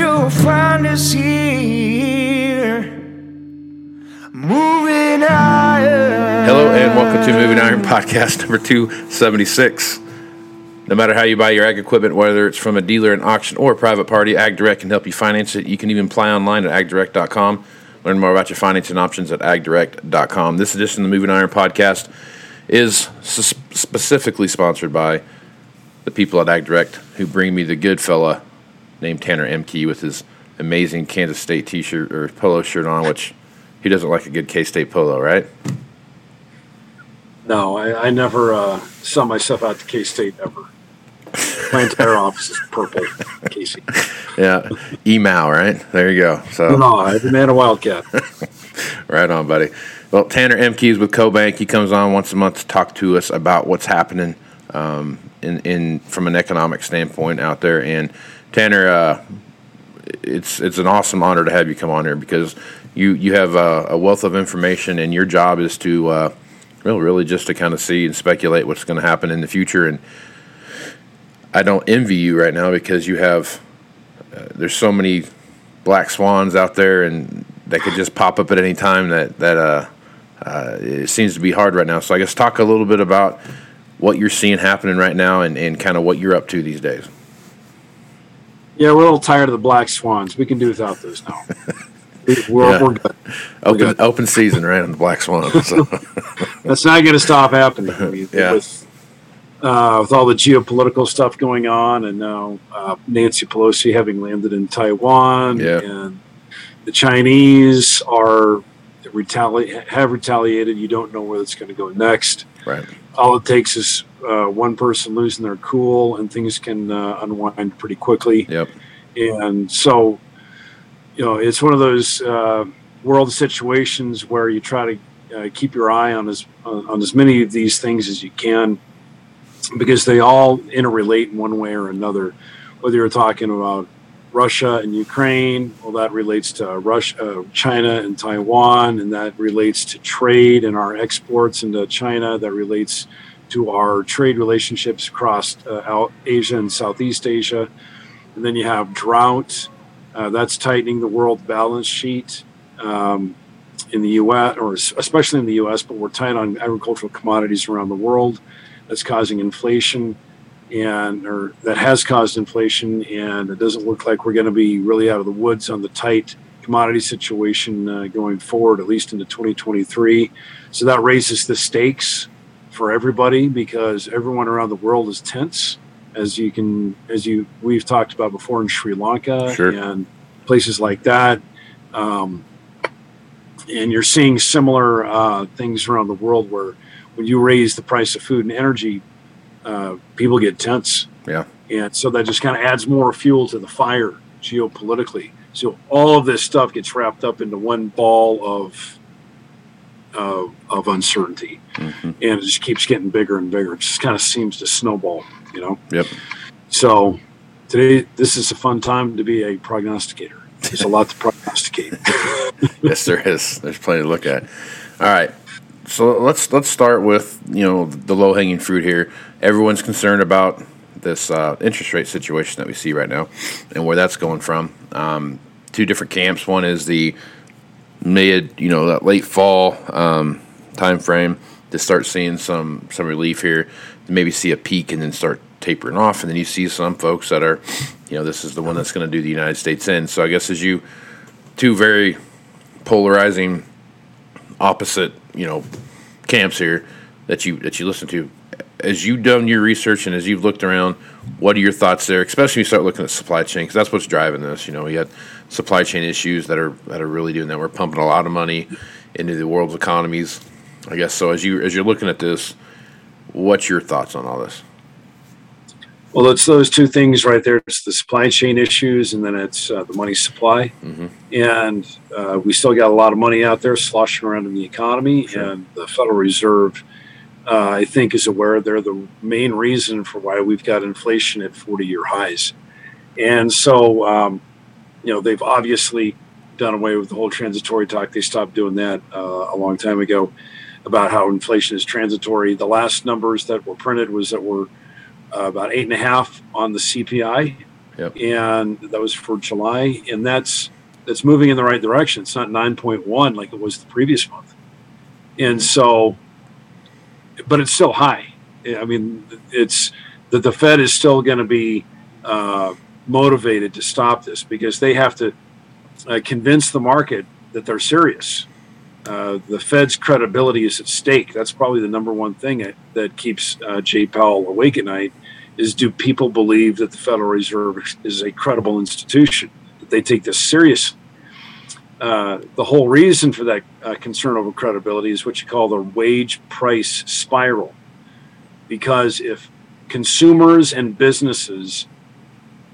you'll find us here. Moving higher. Hello and welcome to Moving Iron Podcast number 276. No matter how you buy your ag equipment, whether it's from a dealer, an auction, or a private party, AgDirect can help you finance it. You can even apply online at agdirect.com. Learn more about your financing options at agdirect.com. This edition of the Moving Iron Podcast is specifically sponsored by the people at AgDirect who bring me the good fella named Tanner Ehmke with his amazing Kansas State t-shirt or polo shirt on, which he doesn't like a good K-State polo, right? No, I, I never uh, sell myself out to K State ever. My entire office is purple, Casey. Yeah, email, right? There you go. So No, every man a wildcat. right on, buddy. Well, Tanner Ehmke is with CoBank. He comes on once a month to talk to us about what's happening um, in in from an economic standpoint out there. And Tanner, uh, it's it's an awesome honor to have you come on here because you you have a, a wealth of information, and your job is to uh, really really just to kind of see and speculate what's going to happen in the future. And I don't envy you right now because you have uh, there's so many black swans out there, and that could just pop up at any time. That that uh, uh, it seems to be hard right now. So I guess talk a little bit about what you're seeing happening right now, and, and kind of what you're up to these days. Yeah, we're a little tired of the black swans. We can do without those now. We- We're, Yeah. we're good. Open open season, right on the black swans. So, That's not going to stop happening. I mean, Yeah. With, uh, with all the geopolitical stuff going on, and now uh, Nancy Pelosi having landed in Taiwan, Yeah. and the Chinese are retali- have retaliated. You don't know where it's going to go next. right. All it takes is uh, one person losing their cool and things can uh, unwind pretty quickly Yep. and so you know it's one of those uh, world situations where you try to uh, keep your eye on as on, on as many of these things as you can because they all interrelate in one way or another whether you're talking about Russia and Ukraine, well, that relates to Russia, uh, China and Taiwan, and that relates to trade and our exports into China. That relates to our trade relationships across uh, Asia and Southeast Asia. And then you have drought. Uh, that's tightening the world balance sheet um, in the U.S. or especially in the U.S. But we're tight on agricultural commodities around the world. That's causing inflation and or that has caused inflation and it doesn't look like we're going to be really out of the woods on the tight commodity situation uh, going forward at least into 2023 so that raises the stakes for everybody because everyone around the world is tense as you can as you we've talked about before in sri lanka Sure. and places like that um, and you're seeing similar uh, things around the world where when you raise the price of food and energy uh, people get tense. Yeah. And so that just kind of adds more fuel to the fire geopolitically. So all of this stuff gets wrapped up into one ball of uh, of uncertainty, Mhm. and it just keeps getting bigger and bigger. It just kind of seems to snowball, you know. Yep. So today this is a fun time to be a prognosticator. There's a lot to prognosticate. yes, there is. There's plenty to look at. All right. So let's let's start with you know the low hanging fruit here. Everyone's concerned about this uh, interest rate situation that we see right now and where that's going from. Um, two different camps. One is the mid, you know, that late fall um, time frame to start seeing some some relief here. Maybe see a peak and then start tapering off, and then you see some folks that are, you know, this is the one that's going to do the United States in. So I guess as you two very polarizing, opposite, you know, camps here that you that you listen to. As you've done your research and as you've looked around, what are your thoughts there? Especially when you start looking at supply chain, because that's what's driving this. You know, we had supply chain issues that are that are really doing that. We're pumping a lot of money into the world's economies. I guess so. As you as you're looking at this, what's your thoughts on all this? Well, it's those two things right there. It's the supply chain issues, and then it's uh, the money supply. Mm-hmm. And uh, we still got a lot of money out there sloshing around in the economy. Sure. And the Federal Reserve, uh, I think, is aware they're the main reason for why we've got inflation at 40 year highs. And so, um, you know, they've obviously done away with the whole transitory talk. They stopped doing that uh, a long time ago about how inflation is transitory. The last numbers that were printed was that we're uh, about eight and a half on the CPI, Yep. and that was for July, and that's that's moving in the right direction. It's not nine point one like it was the previous month, and so, but it's still high. I mean, it's that the Fed is still going to be uh, motivated to stop this because they have to uh, convince the market that they're serious. Uh, the Fed's credibility is at stake. That's probably the number one thing that, that keeps uh, Jay Powell awake at night. Is do people believe that the Federal Reserve is a credible institution? That they take this seriously? Uh, the whole reason for that uh, concern over credibility is what you call the wage price spiral. Because if consumers and businesses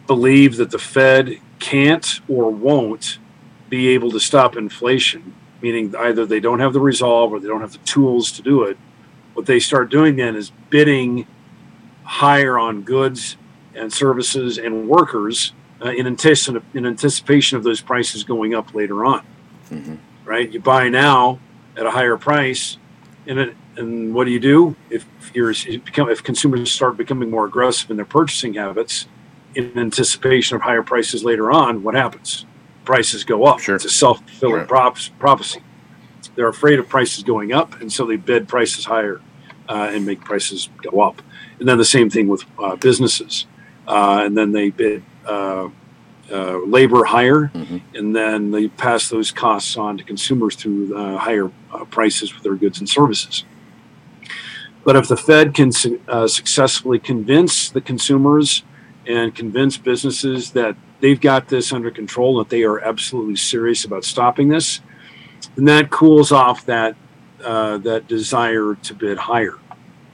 believe that the Fed can't or won't be able to stop inflation, meaning either they don't have the resolve or they don't have the tools to do it, what they start doing then is bidding higher on goods and services and workers uh, in, anticip- in anticipation of those prices going up later on. Mhm. Right? You buy now at a higher price, and it, and what do you do if you're if become if consumers start becoming more aggressive in their purchasing habits in anticipation of higher prices later on? What happens? Prices go up. Sure. It's a self fulfilling Right. proph- prophecy. They're afraid of prices going up, and so they bid prices higher uh, and make prices go up. And then the same thing with uh, businesses. Uh, and then they bid uh, uh, labor higher, Mhm. and then they pass those costs on to consumers through uh, higher uh, prices for their goods and services. But if the Fed can su- uh, successfully convince the consumers and convince businesses that they've got this under control, that they are absolutely serious about stopping this, then that cools off that uh, that desire to bid higher,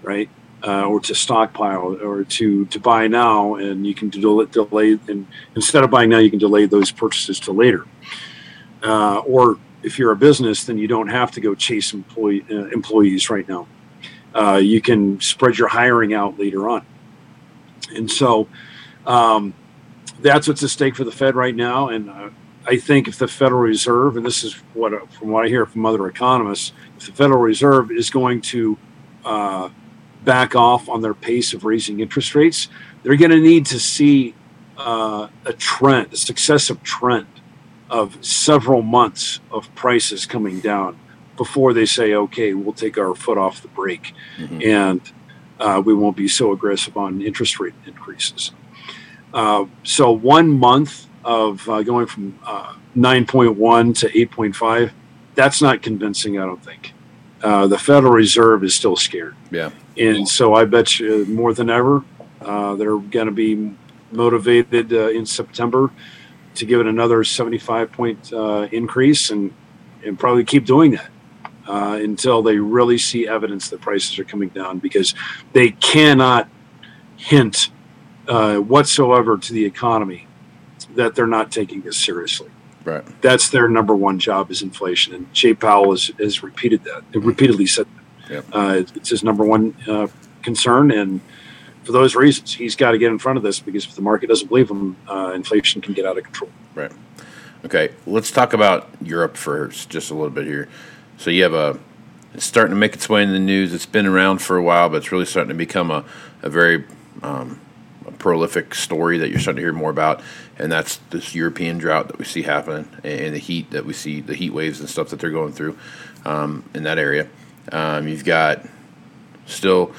right? Uh, or to stockpile, or to to buy now, and you can delay, and instead of buying now, you can delay those purchases to later. Uh, or if you're a business, then you don't have to go chase employee uh, employees right now. Uh, you can spread your hiring out later on, and so um, that's what's at stake for the Fed right now. And uh, I think if the Federal Reserve, and this is what from what I hear from other economists, if the Federal Reserve is going to uh, back off on their pace of raising interest rates, they're going to need to see uh, a trend, a successive trend of several months of prices coming down before they say, okay, we'll take our foot off the brake Mhm. and uh, we won't be so aggressive on interest rate increases. Uh, so one month of uh, going from uh, 9.1 to 8.5, that's not convincing, I don't think. Uh, the Federal Reserve is still scared. Yeah. And so I bet you more than ever, uh, they're going to be motivated uh, in September to give it another 75 point uh, increase and, and probably keep doing that uh, until they really see evidence that prices are coming down because they cannot hint uh, whatsoever to the economy that they're not taking this seriously. Right. That's their number one job is inflation, and Jay Powell has, has repeated that, repeatedly said that. Yep. Uh, it's his number one uh, concern, and for those reasons, he's got to get in front of this because if the market doesn't believe him, uh, inflation can get out of control. Right. Okay. Let's talk about Europe first, just a little bit here. So you have a. It's starting to make its way in the news. It's been around for a while, but it's really starting to become a, a very um, prolific story that you're starting to hear more about, and that's this European drought that we see happening and the heat that we see, the heat waves and stuff that they're going through um, in that area. Um, you've got still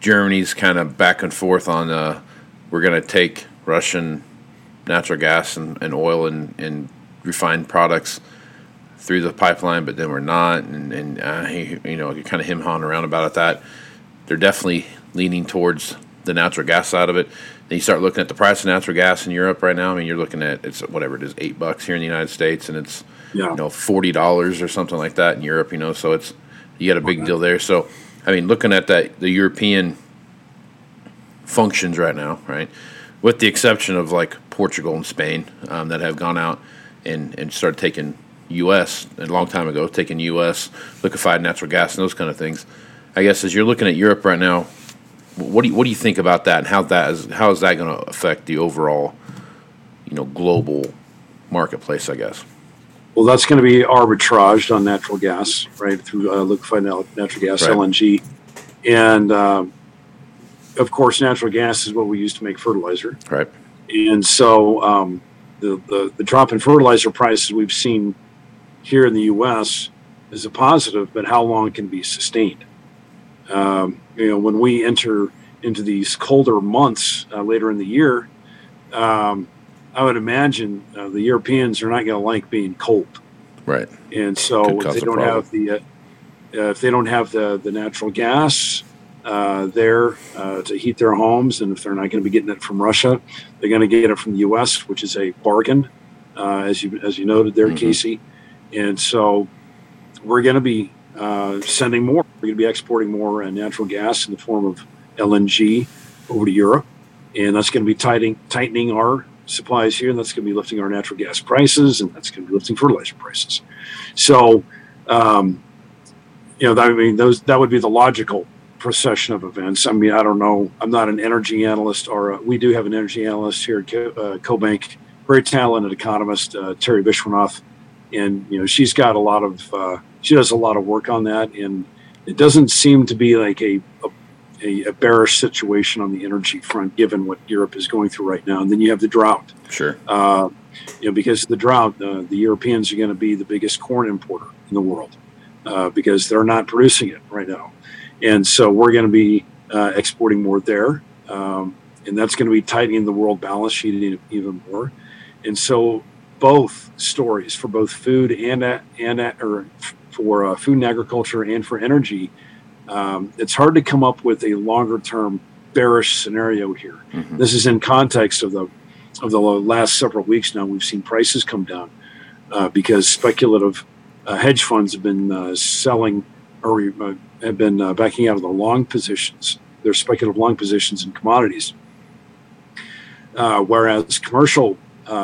Germany's kind of back and forth on uh, we're going to take Russian natural gas and, and oil and, and refined products through the pipeline, but then we're not. And, and uh, you know, kind of him hawing around about it. That they're definitely leaning towards the natural gas side of it. Then you start looking at the price of natural gas in Europe right now. I mean, you're looking at it's whatever it is, eight bucks here in the United States, and it's yeah. you know forty dollars or something like that in Europe. You know, so it's you got a big okay. deal there. So I mean, looking at that, the European functions right now, right, with the exception of like Portugal and Spain um, that have gone out and and started taking U.S. a long time ago, taking U.S. liquefied natural gas and those kind of things. I guess as you're looking at Europe right now, what do you, what do you think about that, and how that is how is that going to affect the overall, you know, global marketplace? I guess. Well, that's going to be arbitraged on natural gas, right, through uh, liquefied natural gas, right. LNG, and um, of course, natural gas is what we use to make fertilizer. Right. And so um, the, the the drop in fertilizer prices we've seen here in the U.S. is a positive, but how long can be sustained? Um, you know, when we enter into these colder months uh, later in the year, um, I would imagine uh, the Europeans are not going to like being cold. Right. And so if they don't have the uh, uh, if they don't have the the natural gas uh, there uh, to heat their homes, and if they're not going to be getting it from Russia, they're going to get it from the U.S., which is a bargain, as you as you noted there, mm-hmm. Casey. And so we're going to be uh, sending more. We're going to be exporting more uh, natural gas in the form of LNG over to Europe, and that's going to be tightening tightening our supplies here, and that's going to be lifting our natural gas prices, and that's going to be lifting fertilizer prices. So, um, you know, I mean, those that would be the logical procession of events. I mean, I don't know. I'm not an energy analyst, or a, we do have an energy analyst here at Co- uh, CoBank, very talented economist, uh, Teri Viswanath, and you know, she's got a lot of uh, she does a lot of work on that, and it doesn't seem to be like a, a, a bearish situation on the energy front, given what Europe is going through right now. And then you have the drought. Sure. Uh, you know, because of the drought, uh, the Europeans are going to be the biggest corn importer in the world uh, because they're not producing it right now, and so we're going to be uh, exporting more there, um, and that's going to be tightening the world balance sheet even more. And so both stories for both food and and or for uh, food and agriculture and for energy, um, it's hard to come up with a longer term bearish scenario here. Mm-hmm. This is in context of the of the last several weeks now. We've seen prices come down uh, because speculative uh, hedge funds have been uh, selling or uh, have been uh, backing out of the long positions. Their speculative long positions in commodities, whereas commercial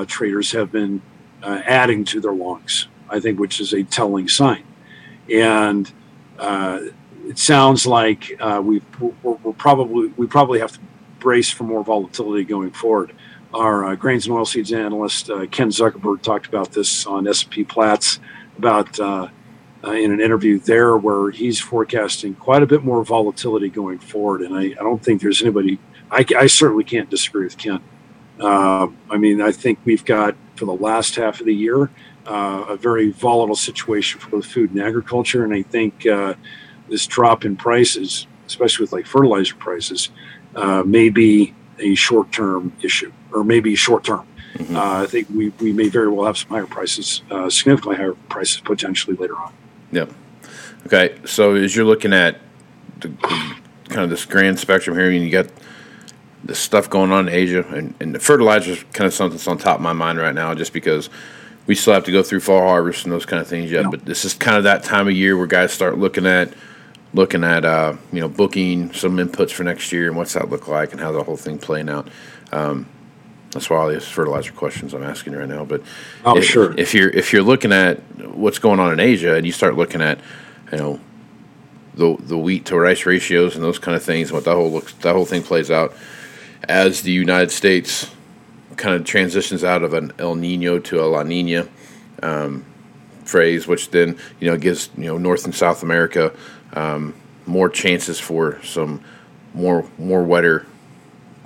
traders have been adding to their longs. I think, which is a telling sign and uh, it sounds like uh, we we're, we're, probably we probably have to brace for more volatility going forward. Our uh, grains and oilseeds analyst uh, Ken Zuckerberg talked about this on S&P Platts about uh, uh, in an interview there where he's forecasting quite a bit more volatility going forward, and I, I don't think there's anybody. I, I certainly can't disagree with Ken. I mean, I think we've got for the last half of the year uh, a very volatile situation for both food and agriculture. And I think uh, this drop in prices, especially with like fertilizer prices, uh, may be a short term issue or maybe short term. Mm-hmm. Uh, I think we, we may very well have some higher prices, uh, significantly higher prices potentially later on. Yep. Okay. So as you're looking at the, the kind of this grand spectrum here, and you got the stuff going on in Asia, and, and the fertilizer is kind of something that's on top of my mind right now, just because we still have to go through fall harvest and those kind of things yet. But this is kind of that time of year where guys start looking at looking at uh, you know booking some inputs for next year and what's that look like and how the whole thing playing out. Um, that's why all these fertilizer questions I'm asking right now. But oh, if, sure. if you're if you're looking at what's going on in Asia and you start looking at you know the the wheat to rice ratios and those kind of things, and what that whole looks that whole thing plays out as the United States kind of transitions out of an El Nino to a La Nina um, phrase, which then you know gives you know North and South America um, more chances for some more more wetter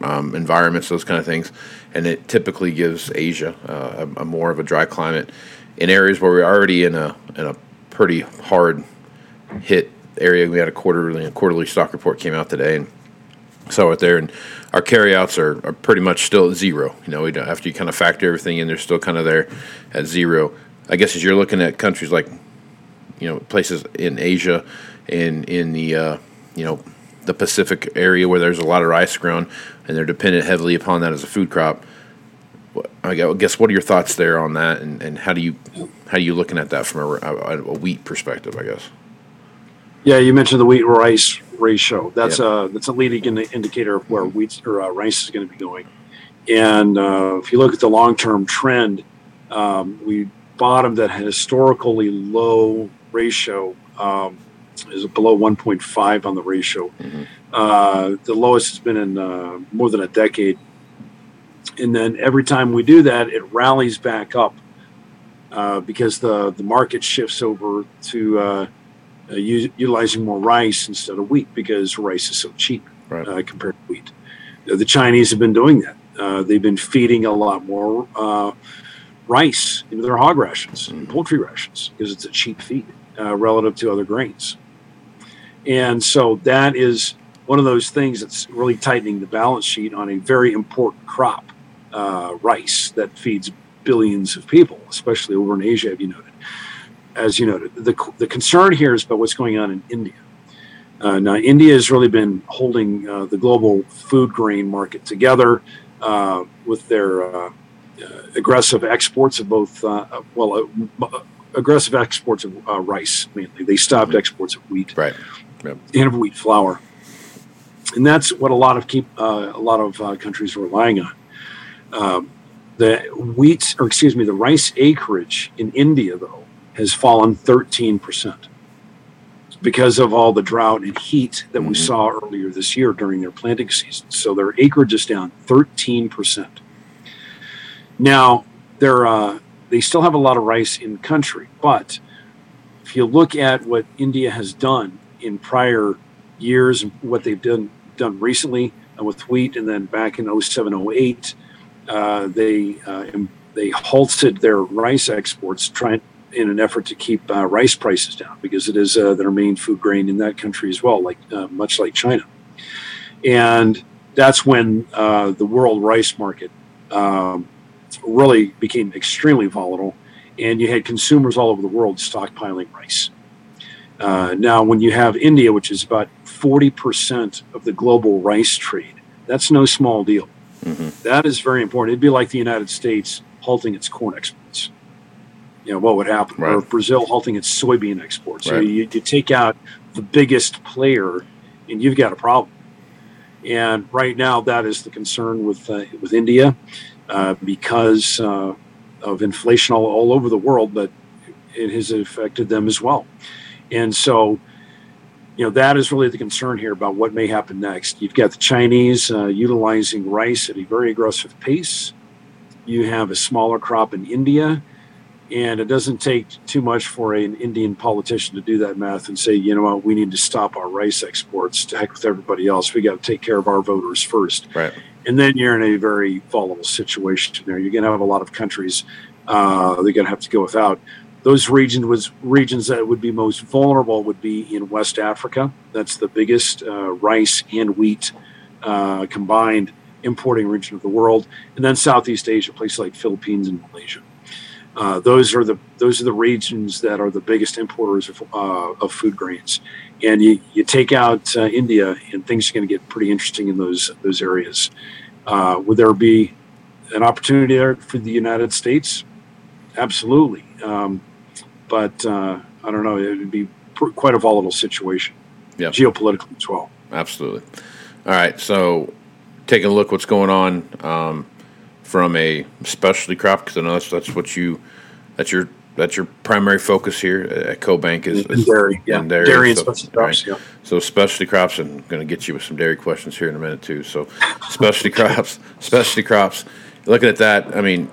um, environments, those kind of things, and it typically gives Asia uh, a, a, more of a dry climate in areas where we're already in a in a pretty hard hit area. We had a quarterly a quarterly stock report came out today, and saw it there, and our carryouts are, are pretty much still at zero. You know, after you kind of factor everything in, they're still kind of there at zero. I guess as you're looking at countries like, you know, places in Asia, in in the uh, you know the Pacific area where there's a lot of rice grown, and they're dependent heavily upon that as a food crop. I guess what are your thoughts there on that, and, and how do you how are you looking at that from a, a, a wheat perspective? I guess. Yeah, you mentioned the wheat rice ratio. That's yep. a that's a leading indicator of where wheat or uh, rice is going to be going. And uh, if you look at the long term trend, um, we bottomed at a historically low ratio. Um, is below 1.5 on the ratio. Mm-hmm. Uh, the lowest has been in uh, more than a decade. And then every time we do that, it rallies back up uh, because the, the market shifts over to uh, uh, utilizing more rice instead of wheat because rice is so cheap right. Uh, compared to wheat. the Chinese have been doing that. they've been feeding a lot more rice into their hog rations mm-hmm. and poultry rations because it's a cheap feed relative to other grains. And so that is one of those things that's really tightening the balance sheet on a very important crop, uh, rice, that feeds billions of people, especially over in Asia, have you noted. As you noted, the, the concern here is about what's going on in India. Uh, now, India has really been holding uh, the global food grain market together uh, with their uh, uh, aggressive exports of both, well, aggressive exports of rice mainly. They stopped mm-hmm. exports of wheat. Right yep. and of wheat flour. And that's what a lot of keep uh, a lot of uh, countries are relying on. Um, the wheat, or excuse me, the rice acreage in India though has fallen 13 percent because of all the drought and heat that mm-hmm. we saw earlier this year during their planting season. So their acreage is down 13 percent. Now they're uh, they still have a lot of rice in country, but if you look at what India has done in prior years, what they've done done recently uh, with wheat, and then back in 07, 08, uh, they uh, they halted their rice exports, trying in an effort to keep uh, rice prices down because it is uh, their main food grain in that country as well, like uh, much like China. And that's when the world rice market um, really became extremely volatile, and you had consumers all over the world stockpiling rice. Uh, now, when you have India, which is about 40% of the global rice trade, that's no small deal. Mm-hmm. That is very important. It'd be like the United States halting its corn exports. You know, what would happen? Right. Or Brazil halting its soybean exports. Right. So you, you take out the biggest player and you've got a problem. And right now, that is the concern with, uh, with India uh, because uh, of inflation all, all over the world, but it has affected them as well. And so, you know, that is really the concern here about what may happen next. You've got the Chinese uh, utilizing rice at a very aggressive pace. You have a smaller crop in India. And it doesn't take too much for an Indian politician to do that math and say, you know what, we need to stop our rice exports to heck with everybody else. We got to take care of our voters first. Right. And then you're in a very volatile situation there. You're going to have a lot of countries uh, they're going to have to go without those regions was regions that would be most vulnerable would be in West Africa. That's the biggest uh, rice and wheat uh, combined importing region of the world, and then Southeast Asia, places like Philippines and Malaysia. Uh, those are the those are the regions that are the biggest importers of, uh, of food grains. And you, you take out uh, India, and things are going to get pretty interesting in those those areas. Uh, would there be an opportunity there for the United States? Absolutely. Um, but uh, I don't know. It would be pr- quite a volatile situation, yeah, geopolitically as well. Absolutely. All right, so taking a look what's going on um, from a specialty crop because I know that's, that's what you that's your that's your primary focus here at CoBank is, And dairy, yeah, and dairy, dairy and so- specialty crops, right. yeah. So specialty crops, and I'm going to get you with some dairy questions here in a minute too. So specialty crops, specialty crops. Looking at that, I mean,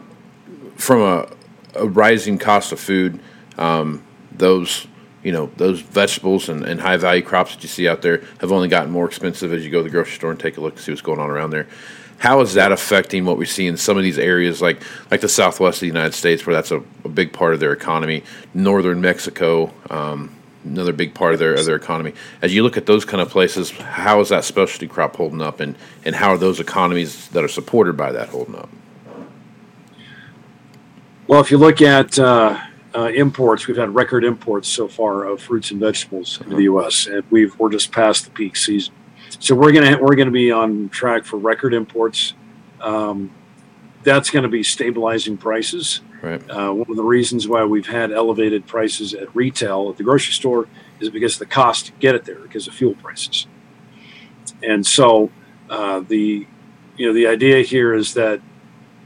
from a, a rising cost of food, um, those you know those vegetables and, and high value crops that you see out there have only gotten more expensive as you go to the grocery store and take a look to see what's going on around there. How is that affecting what we see in some of these areas, like like the Southwest of the United States, where that's a, a big part of their economy? Northern Mexico, um, another big part of their of their economy. As you look at those kind of places, how is that specialty crop holding up, and and how are those economies that are supported by that holding up? Well, if you look at uh, uh, imports, we've had record imports so far of fruits and vegetables into the U.S., and we've we're just past the peak season. So we're gonna we're gonna be on track for record imports. Um, that's going to be stabilizing prices. Right. Uh, one of the reasons why we've had elevated prices at retail at the grocery store is because of the cost to get it there because of fuel prices. And so uh, the you know the idea here is that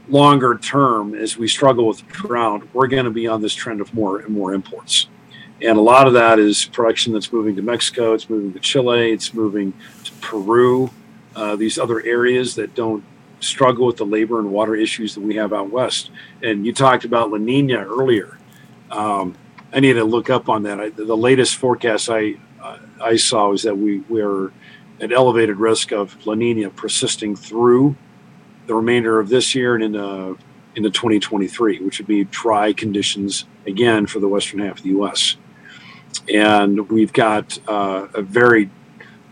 longer term, as we struggle with drought, we're going to be on this trend of more and more imports. And a lot of that is production that's moving to Mexico, it's moving to Chile, it's moving to Peru, uh, these other areas that don't struggle with the labor and water issues that we have out west. And you talked about La Nina earlier. Um, I need to look up on that. I, the latest forecast I uh, I saw is that we we're at elevated risk of La Nina persisting through the remainder of this year and into into 2023, which would be dry conditions again for the western half of the U.S. And we've got uh, a very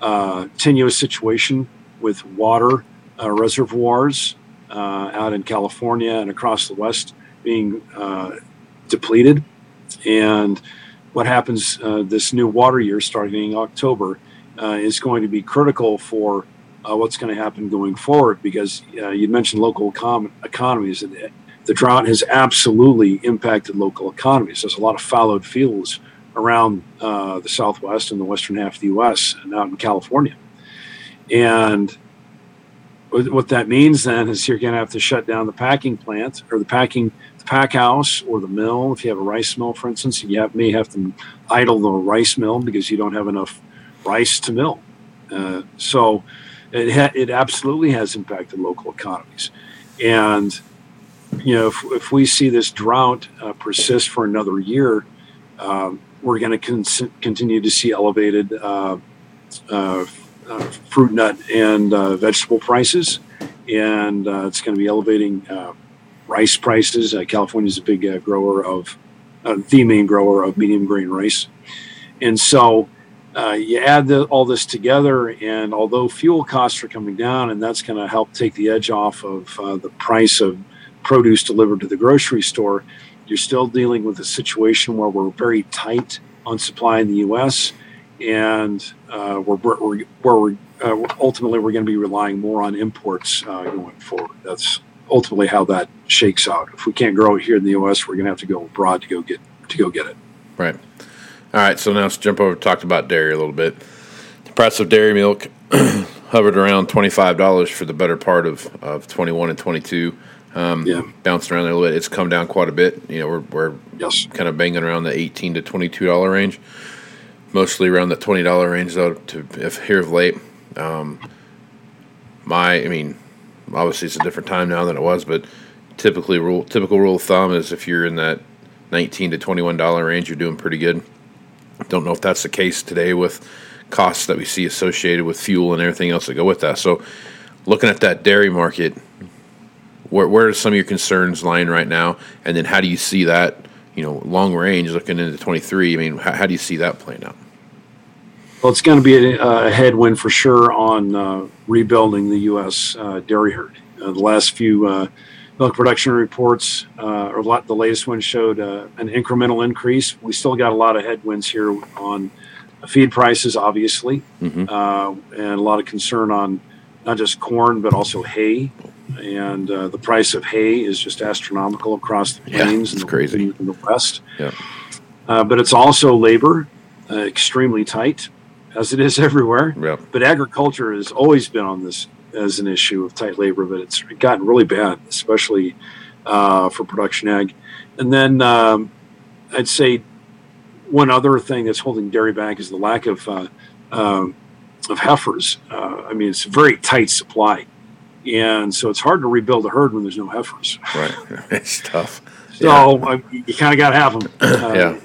uh, tenuous situation with water uh, reservoirs uh, out in California and across the West being uh, depleted. And what happens this new water year starting in October is going to be critical for what's going to happen going forward because you mentioned local econ- economies and the drought has absolutely impacted local economies. There's a lot of fallowed fields around uh, the Southwest and the western half of the U.S. and out in California. And what that means then is you're going to have to shut down the packing plant or the packing the pack house or the mill. If you have a rice mill, for instance, you have, may have to idle the rice mill because you don't have enough rice to mill. Uh, so it ha- it absolutely has impacted local economies, and you know if, if we see this drought uh, persist for another year, um, we're going to con- continue to see elevated. Uh, uh, uh, fruit, nut, and uh, vegetable prices, and uh, it's going to be elevating rice prices. California is a big grower of, the main grower of medium grain rice, and so you add the, all this together, and although fuel costs are coming down, and that's going to help take the edge off of the price of produce delivered to the grocery store, you're still dealing with a situation where we're very tight on supply in the U.S and uh, we're, we're, we're uh, ultimately we're going to be relying more on imports uh, going forward. That's ultimately how that shakes out. If we can't grow it here in the U.S., we're going to have to go abroad to go get to go get it. Right. All right. So now let's jump over. Talked about dairy a little bit. The price of dairy milk hovered around twenty five dollars for the better part of, of twenty one and twenty two. Um, Yeah. Bounced around a little bit. It's come down quite a bit. You know, we're, we're Yes. kind of banging around the eighteen to twenty two dollar range. Mostly around the twenty dollar range though. To if here of late, um, my I mean, obviously it's a different time now than it was, but typically rule typical rule of thumb is if you're in that nineteen to twenty one dollar range, you're doing pretty good. Don't know if that's the case today with costs that we see associated with fuel and everything else that go with that. So, looking at that dairy market, where where are some of your concerns lying right now, and then how do you see that? You know, long range looking into twenty three. I mean, how, how do you see that playing out? Well, it's going to be a, a headwind for sure on uh, rebuilding the U.S. Uh, dairy herd. Uh, the last few uh, milk production reports, uh, or lot, the latest one showed uh, an incremental increase. We still got a lot of headwinds here on feed prices, obviously, Mhm. uh, and a lot of concern on not just corn but also hay. And uh, the price of hay is just astronomical across the Yeah, plains it's and the, crazy. in the west. Yeah. Uh, but it's also labor, uh, extremely tight, as it is everywhere. Yeah, But agriculture has always been on this as an issue of tight labor, but it's gotten really bad, especially uh, for production ag. And then um, I'd say one other thing that's holding dairy back is the lack of uh, um, of heifers. Uh, I mean, it's a very tight supply, and so it's hard to rebuild a herd when there's no heifers. Right, it's tough. So uh, you kind of got to have them. Uh, Yeah.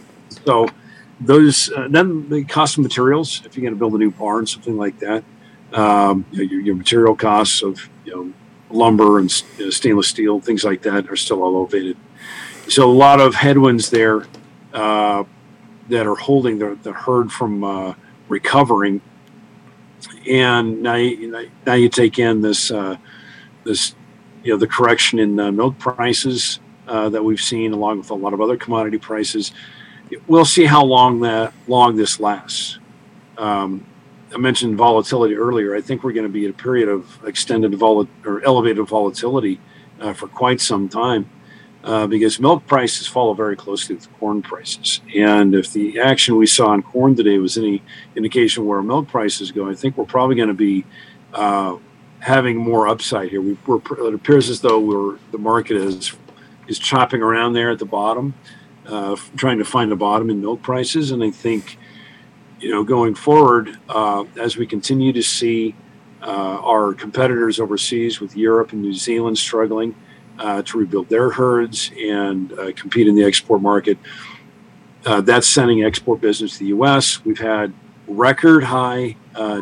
So those uh, then the cost of materials. If you're going to build a new barn, something like that, um, you know, your, your material costs of you know lumber and s- uh, stainless steel, things like that, are still elevated. So a lot of headwinds there uh, that are holding the, the herd from uh, recovering. And now you, now you take in this uh, this you know the correction in uh, milk prices uh, that we've seen, along with a lot of other commodity prices. We'll see how long that long this lasts. Um, I mentioned volatility earlier. I think we're going to be at a period of extended vol or elevated volatility uh, for quite some time uh, because milk prices follow very closely with corn prices. And if the action we saw on corn today was any indication where milk prices go, I think we're probably going to be uh, having more upside here. We, we're, it appears as though we're the market is is chopping around there at the bottom, uh, trying to find the bottom in milk prices. And I think, you know, going forward, uh, as we continue to see uh, our competitors overseas with Europe and New Zealand struggling uh, to rebuild their herds and uh, compete in the export market, uh, that's sending export business to the U.S. We've had record high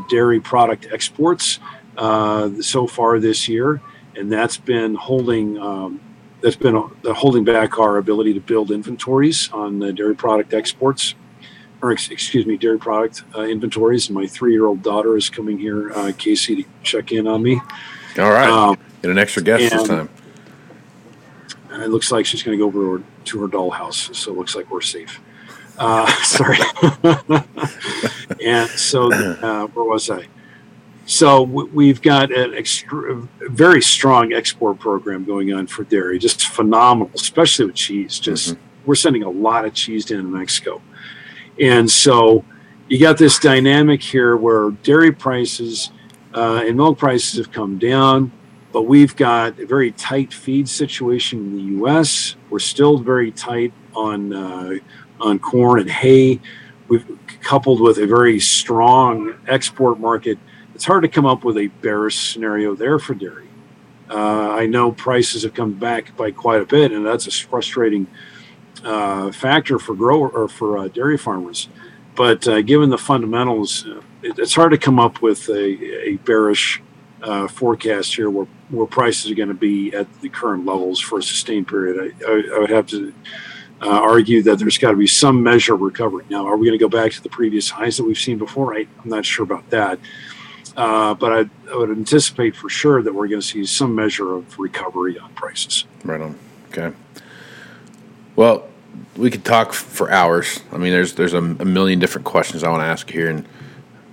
dairy product exports uh, so far this year, and that's been holding. Um, that's been uh, holding back our ability to build inventories on the dairy product exports, or ex- excuse me, dairy product uh, inventories. And my three-year-old daughter is coming here, uh, Casey, to check in on me. All right, Um, get an extra guest this time. And it looks like she's going to go over to her dollhouse, so it looks like we're safe. Uh, sorry. and so, uh, where was I? So we've got an extra, very strong export program going on for dairy, just phenomenal, especially with cheese. Just we're sending a lot of cheese down to Mexico, and so you got this dynamic here where dairy prices uh, and milk prices have come down but we've got a very tight feed situation in the U.S. We're still very tight on uh, on corn and hay. We've coupled with a very strong export market. It's hard to come up with a bearish scenario there for dairy. Uh, I know prices have come back by quite a bit, and that's a frustrating uh, factor for grower or for uh, dairy farmers. But uh, given the fundamentals, uh, it, it's hard to come up with a, a bearish uh, forecast here where, where prices are going to be at the current levels for a sustained period. I, I, I would have to argue that there's got to be some measure of recovery. Now, are we going to go back to the previous highs that we've seen before? I, I'm not sure about that. Uh, but I, I would anticipate for sure that we're going to see some measure of recovery on prices. Right on. Okay. Well, we could talk for hours. I mean, there's there's a, a million different questions I want to ask here, and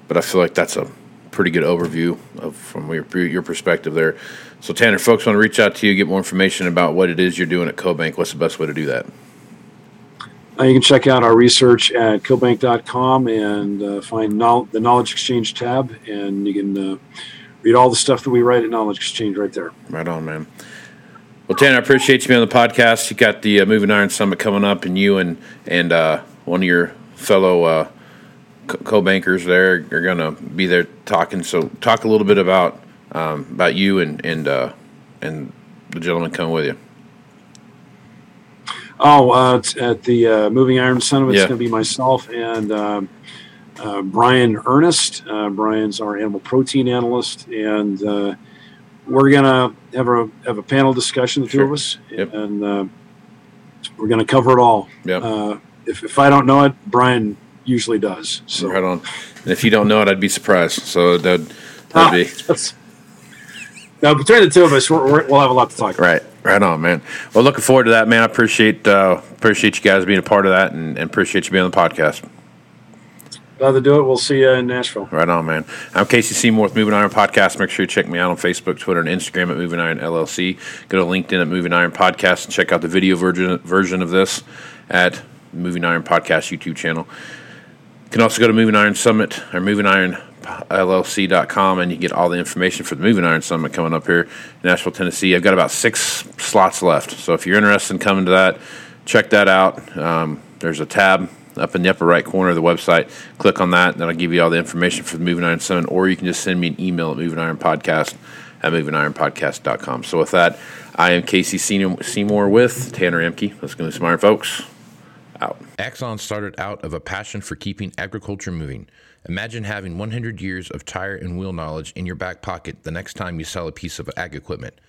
but I feel like that's a pretty good overview of from your your perspective there. So, Tanner, folks want to reach out to you, get more information about what it is you're doing at CoBank. What's the best way to do that? Uh, you can check out our research at cobank.com and uh, find knowl- the Knowledge Exchange tab, and you can uh, read all the stuff that we write at Knowledge Exchange right there. Right on, man. Well, Tanner, I appreciate you being on the podcast. You got the uh, Moving Iron Summit coming up, and you and and uh, one of your fellow uh, co- co-bankers there are going to be there talking. So, talk a little bit about um, about you and and and the gentleman coming with you. Oh, uh, at the uh, Moving Iron Summit, it's Yeah. going to be myself and um uh, Brian Earnest. Uh, Brian's our animal protein analyst, and uh, we're going to have a have a panel discussion, the two of us, Yep. and uh, we're going to cover it all. Yep. Uh, if, if I don't know it, Brian usually does. So Right on. And if you don't know it, I'd be surprised. So that Ah, that'd be now between the two of us, we're, we're, we'll have a lot to talk about. right. Right on, man. Well, looking forward to that, man. I appreciate uh, appreciate you guys being a part of that, and, and appreciate you being on the podcast. Glad to do it. We'll see you in Nashville. Right on, man. I'm Casey Seymour with Moving Iron Podcast. Make sure you check me out on Facebook, Twitter, and Instagram at Moving Iron LLC. Go to LinkedIn at Moving Iron Podcast and check out the video version version of this at Moving Iron Podcast YouTube channel. You can also go to Moving Iron Summit or Moving Iron LLC.com and you get all the information for the Moving Iron Summit coming up here in Nashville, Tennessee. I've got about six slots left. So if you're interested in coming to that, check that out. Um, there's a tab up in the upper right corner of the website. Click on that, and that'll give you all the information for the Moving Iron Summit, or you can just send me an email at Moving Iron Podcast at movingironpodcast.com. So with that, I am Casey Seymour with Tanner Ehmke. Let's go to some iron, folks. Out. Axon started out of a passion for keeping agriculture moving. Imagine having 100 years of tire and wheel knowledge in your back pocket the next time you sell a piece of ag equipment.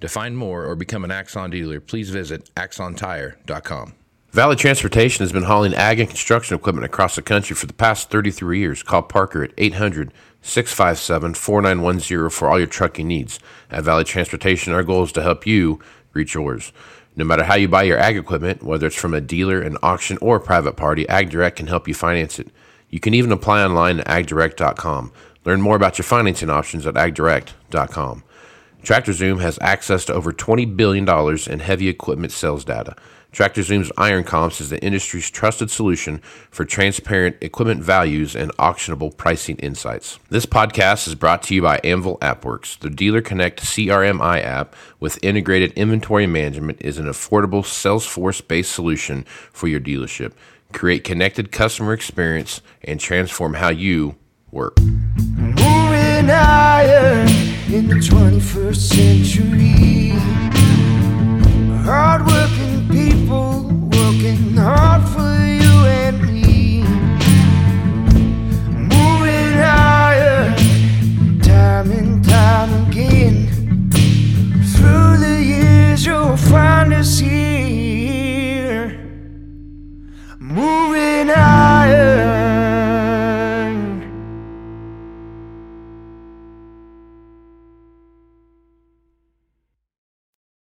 To find more or become an Axon dealer, please visit axontire.com. Valley Transportation has been hauling ag and construction equipment across the country for the past 33 years. Call Parker at 800 657 4910 for all your trucking needs. At Valley Transportation, our goal is to help you reach yours. No matter how you buy your ag equipment, whether it's from a dealer, an auction, or a private party, AgDirect can help you finance it. You can even apply online at agdirect.com. Learn more about your financing options at agdirect.com. TractorZoom has access to over $20 billion in heavy equipment sales data. TractorZoom's Iron Comps is the industry's trusted solution for transparent equipment values and auctionable pricing insights. This podcast is brought to you by Anvil AppWorks. The Dealer Connect CRMI app with integrated inventory management is an affordable Salesforce based solution for your dealership. Create connected customer experience and transform how you work. Moving Iron in the 21st century. Hardworking people working hard for you and me. Moving Iron, time and time again. Through the years, you'll find us here moving iron.